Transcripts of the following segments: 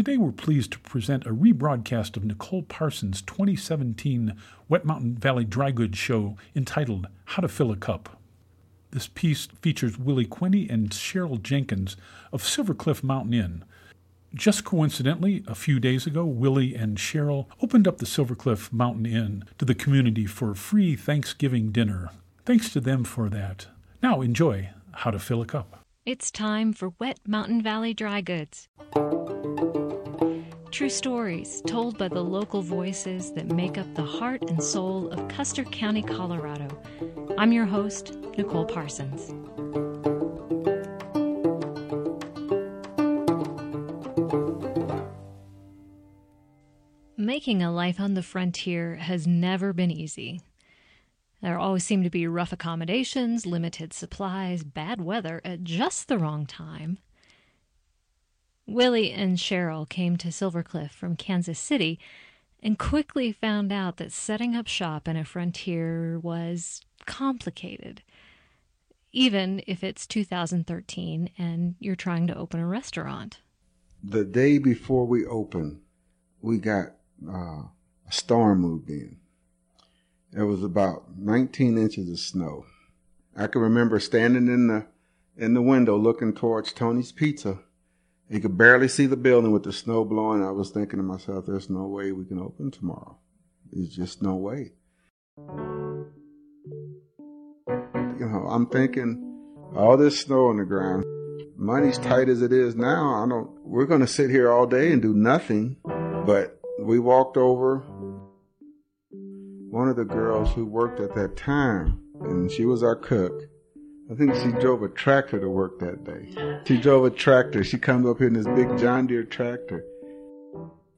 Today we're pleased to present a rebroadcast of Nicole Parsons' 2017 Wet Mountain Valley Dry Goods show entitled How to Fill a Cup. This piece features Willie Quinney and Cheryl Jenkins of Silver Cliff Mountain Inn. Just coincidentally, a few days ago, Willie and Cheryl opened up the Silver Cliff Mountain Inn to the community for a free Thanksgiving dinner. Thanks to them for that. Now enjoy How to Fill a Cup. It's time for Wet Mountain Valley Dry Goods. True stories told by the local voices that make up the heart and soul of Custer County, Colorado. I'm your host, Nicole Parsons. Making a life on the frontier has never been easy. There always seem to be rough accommodations, limited supplies, bad weather at just the wrong time. Willie and Cheryl came to Silver Cliff from Kansas City and quickly found out that setting up shop in a frontier was complicated, even if it's 2013 and you're trying to open a restaurant. The day before we opened, we got uh, a storm moved in. It was about 19 inches of snow. I can remember standing in the in the window looking towards Tony's Pizza you could barely see the building with the snow blowing. I was thinking to myself, there's no way we can open tomorrow. There's just no way. You know, I'm thinking all this snow on the ground, money's tight as it is now. I don't, we're going to sit here all day and do nothing. But we walked over one of the girls who worked at that time, and she was our cook I think she drove a tractor to work that day. She drove a tractor. She comes up here in this big John Deere tractor.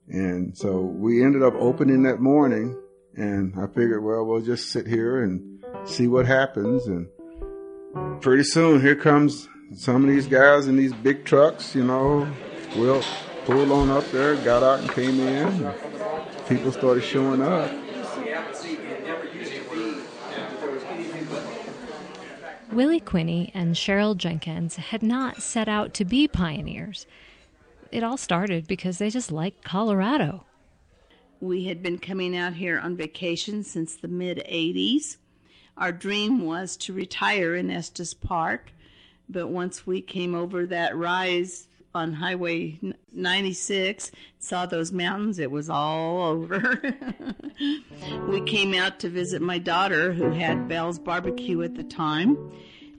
And so we ended up opening that morning and I figured, well, we'll just sit here and see what happens. And pretty soon here comes some of these guys in these big trucks, you know, we'll pull on up there, got out and came in. And people started showing up. Willie Quinney and Cheryl Jenkins had not set out to be pioneers. It all started because they just liked Colorado. We had been coming out here on vacation since the mid 80s. Our dream was to retire in Estes Park, but once we came over that rise on Highway 96, saw those mountains, it was all over. we came out to visit my daughter, who had Bell's Barbecue at the time,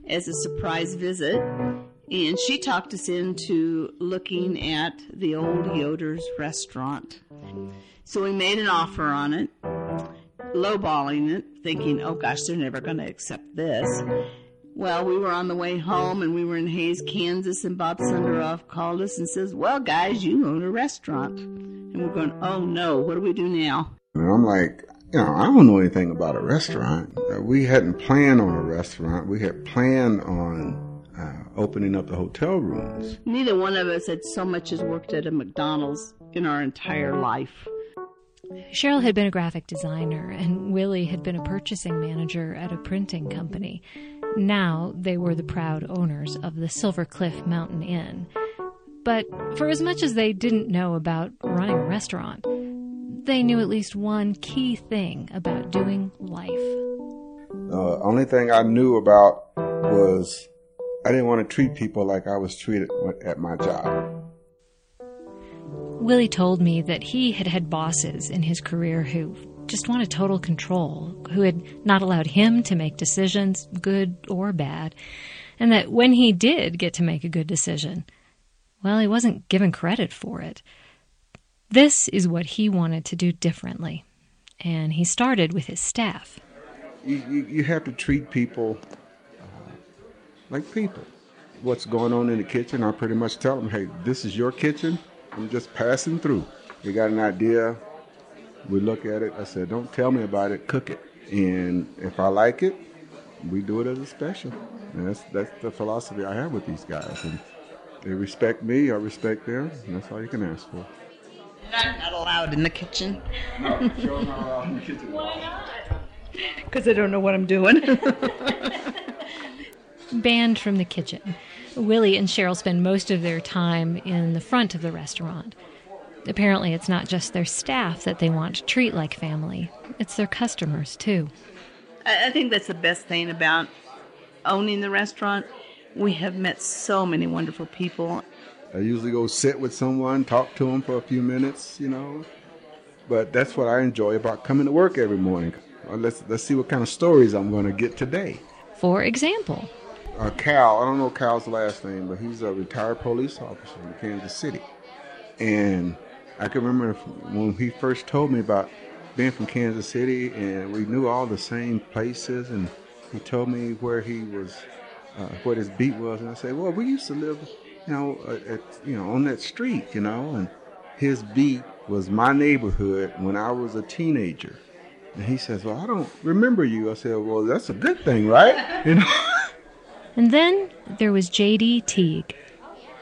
as a surprise visit. And she talked us into looking at the old Yoder's restaurant. So we made an offer on it, lowballing it, thinking, oh gosh, they're never going to accept this. Well, we were on the way home and we were in Hays, Kansas, and Bob Sunderoff called us and says, Well, guys, you own a restaurant. And we're going, Oh no, what do we do now? And I'm like, you know, I don't know anything about a restaurant. Uh, we hadn't planned on a restaurant. We had planned on uh, opening up the hotel rooms. Neither one of us had so much as worked at a McDonald's in our entire life. Cheryl had been a graphic designer, and Willie had been a purchasing manager at a printing company. Now they were the proud owners of the Silver Cliff Mountain Inn. But for as much as they didn't know about running a restaurant, they knew at least one key thing about doing life. The uh, only thing I knew about was I didn't want to treat people like I was treated at my job. Willie told me that he had had bosses in his career who just wanted total control, who had not allowed him to make decisions, good or bad, and that when he did get to make a good decision, well, he wasn't given credit for it. This is what he wanted to do differently, and he started with his staff. You, you, you have to treat people uh, like people. What's going on in the kitchen, I pretty much tell them, hey, this is your kitchen. I'm just passing through. You got an idea, we look at it. I said, don't tell me about it, cook it. And if I like it, we do it as a special. And that's that's the philosophy I have with these guys. And they respect me, I respect them, and that's all you can ask for. Not, not allowed in the kitchen. No, sure not allowed in the kitchen. Why not? Because I don't know what I'm doing. Banned from the kitchen. Willie and Cheryl spend most of their time in the front of the restaurant. Apparently, it's not just their staff that they want to treat like family, it's their customers, too. I think that's the best thing about owning the restaurant. We have met so many wonderful people. I usually go sit with someone, talk to them for a few minutes, you know. But that's what I enjoy about coming to work every morning. Well, let's let's see what kind of stories I'm going to get today. For example, uh, Cal, I don't know Cal's last name, but he's a retired police officer in Kansas City. And I can remember when he first told me about being from Kansas City, and we knew all the same places, and he told me where he was, uh, what his beat was, and I said, "Well, we used to live, you know, at, you know, on that street, you know." And his beat was my neighborhood when I was a teenager. And he says, "Well, I don't remember you." I said, "Well, that's a good thing, right?" You know. And then there was J.D. Teague.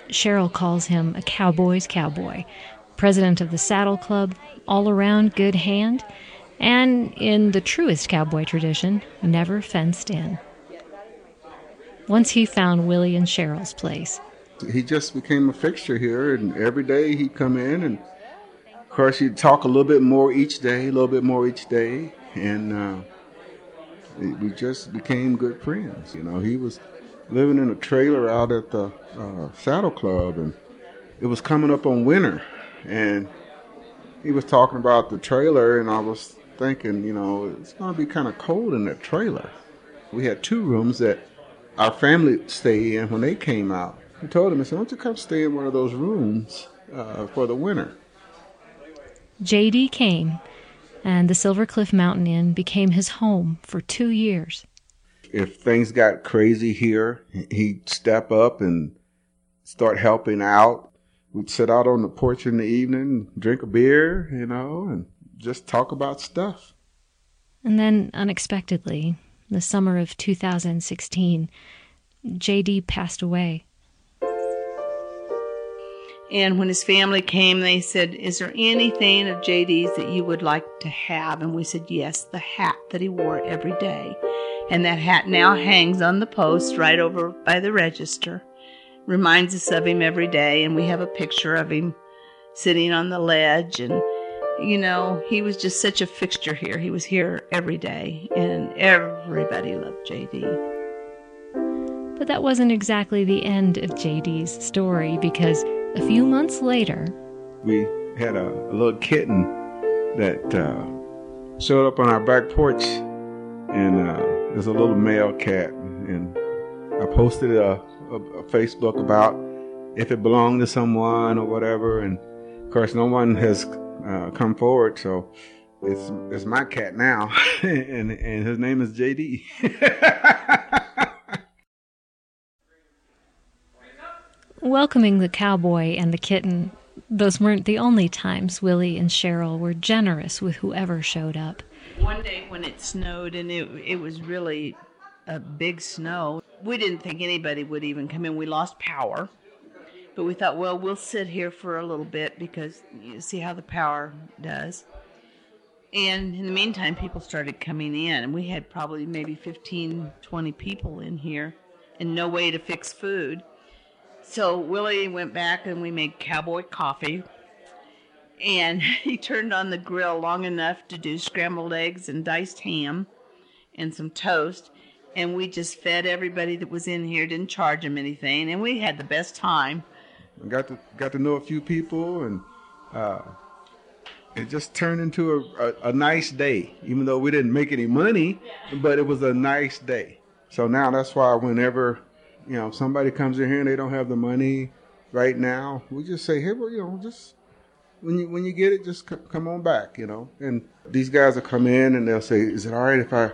Cheryl calls him a cowboy's cowboy, president of the Saddle Club, all around good hand, and in the truest cowboy tradition, never fenced in. Once he found Willie and Cheryl's place. He just became a fixture here, and every day he'd come in, and of course he'd talk a little bit more each day, a little bit more each day, and uh, we just became good friends. You know, he was living in a trailer out at the uh, Saddle Club, and it was coming up on winter, and he was talking about the trailer, and I was thinking, you know, it's going to be kind of cold in that trailer. We had two rooms that our family stayed in when they came out. I told him, I said, "Why don't you come stay in one of those rooms uh, for the winter?" J.D. came, and the Silver Cliff Mountain Inn became his home for two years if things got crazy here, he'd step up and start helping out. We'd sit out on the porch in the evening, drink a beer, you know, and just talk about stuff. And then, unexpectedly, the summer of 2016, JD passed away. And when his family came, they said, Is there anything of JD's that you would like to have? And we said, Yes, the hat that he wore every day. And that hat now hangs on the post right over by the register. Reminds us of him every day, and we have a picture of him sitting on the ledge. And, you know, he was just such a fixture here. He was here every day, and everybody loved JD. But that wasn't exactly the end of JD's story because a few months later, we had a, a little kitten that uh, showed up on our back porch, and uh, there's a little male cat, and I posted a, a, a, Facebook about if it belonged to someone or whatever, and of course, no one has uh, come forward, so it's it's my cat now, and and his name is JD. Welcoming the cowboy and the kitten, those weren't the only times Willie and Cheryl were generous with whoever showed up. One day when it snowed and it, it was really a big snow, we didn't think anybody would even come in. We lost power. But we thought, well, we'll sit here for a little bit because you see how the power does. And in the meantime, people started coming in, and we had probably maybe 15, 20 people in here, and no way to fix food. So Willie went back and we made cowboy coffee. And he turned on the grill long enough to do scrambled eggs and diced ham and some toast. And we just fed everybody that was in here, didn't charge them anything, and we had the best time. Got to got to know a few people, and uh, it just turned into a, a, a nice day. Even though we didn't make any money, but it was a nice day. So now that's why whenever you know, somebody comes in here and they don't have the money right now, we just say, hey, well, you know, just when you when you get it, just c- come on back, you know. And these guys will come in and they'll say, is it all right if I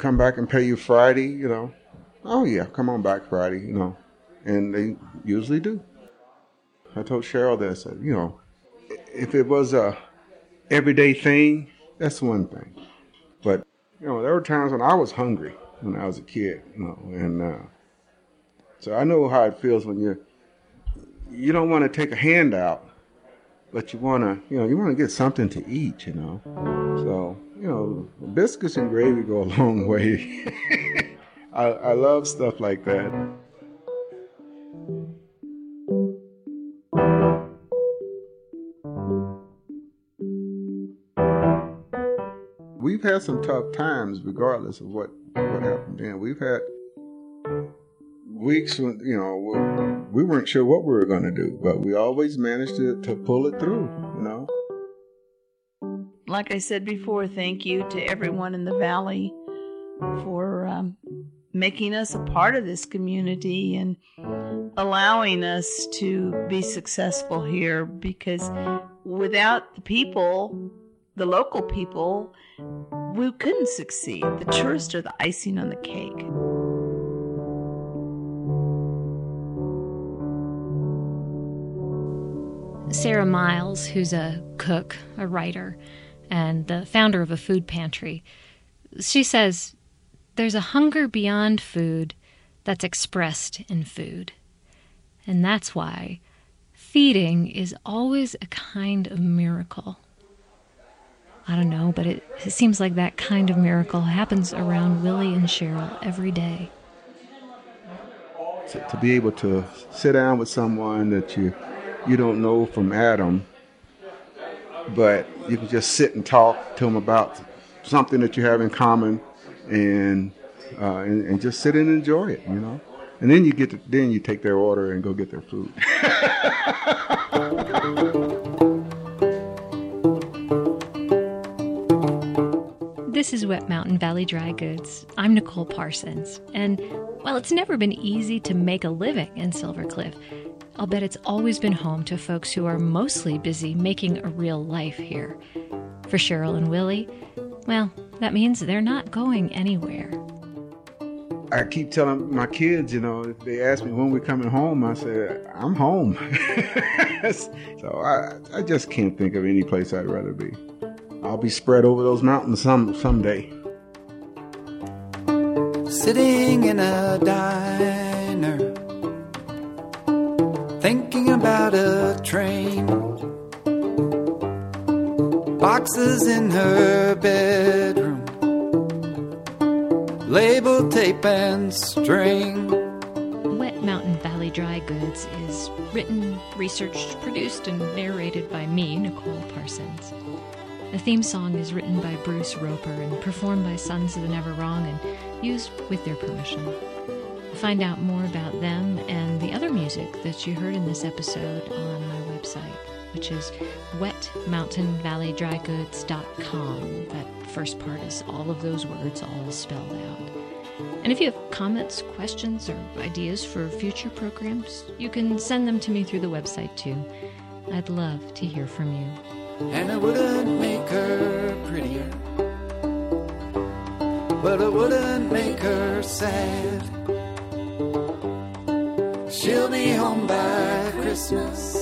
come back and pay you Friday? You know, oh yeah, come on back Friday, you know, and they usually do. I told Cheryl that I said, you know, if it was a everyday thing, that's one thing, but you know, there were times when I was hungry when I was a kid, you know, and uh, so I know how it feels when you're you don't want to take a handout, but you want to you know you want to get something to eat, you know. So, you know, biscuits and gravy go a long way. I, I love stuff like that. We've had some tough times, regardless of what, what happened then. We've had weeks when, you know, we weren't sure what we were going to do, but we always managed to, to pull it through, you know. Like I said before, thank you to everyone in the valley for um, making us a part of this community and allowing us to be successful here because without the people, the local people, we couldn't succeed. The tourists are the icing on the cake. Sara Miles, who's a cook, a writer, and the founder of a food pantry, she says there's a hunger beyond food that's expressed in food. And that's why feeding is always a kind of miracle. I don't know, but it, it, seems like that kind of miracle happens around Willie and Cheryl every day. To, to be able to sit down with someone that you you don't know from Adam, but you can just sit and talk to them about something that you have in common, and uh, and, and, just sit and enjoy it, you know. And then you get to, then you take their order and go get their food. This is Wet Mountain Valley Dry Goods. I'm Nicole Parsons, and while it's never been easy to make a living in Silver Cliff, I'll bet it's always been home to folks who are mostly busy making a real life here. For Cheryl and Willie, well, that means they're not going anywhere. I keep telling my kids, you know, if they ask me when we're coming home, I say, I'm home. so I, I just can't think of any place I'd rather be. I'll be spread over those mountains some someday. Sitting in a diner, thinking about a train. Boxes in her bedroom, label tape and string. Wet Mountain Valley Dry Goods is written, researched, produced, and narrated by me, Nicole Parsons. The theme song is written by Bruce Roper and performed by Sons of the Never Wrong and used with their permission. Find out more about them and the other music that you heard in this episode on my website, which is wetmountainvalleydrygoods.com. That first part is all of those words all spelled out. And if you have comments, questions, or ideas for future programs, you can send them to me through the website too. I'd love to hear from you and I wouldn't make her prettier, but I wouldn't make her sad. Christmas.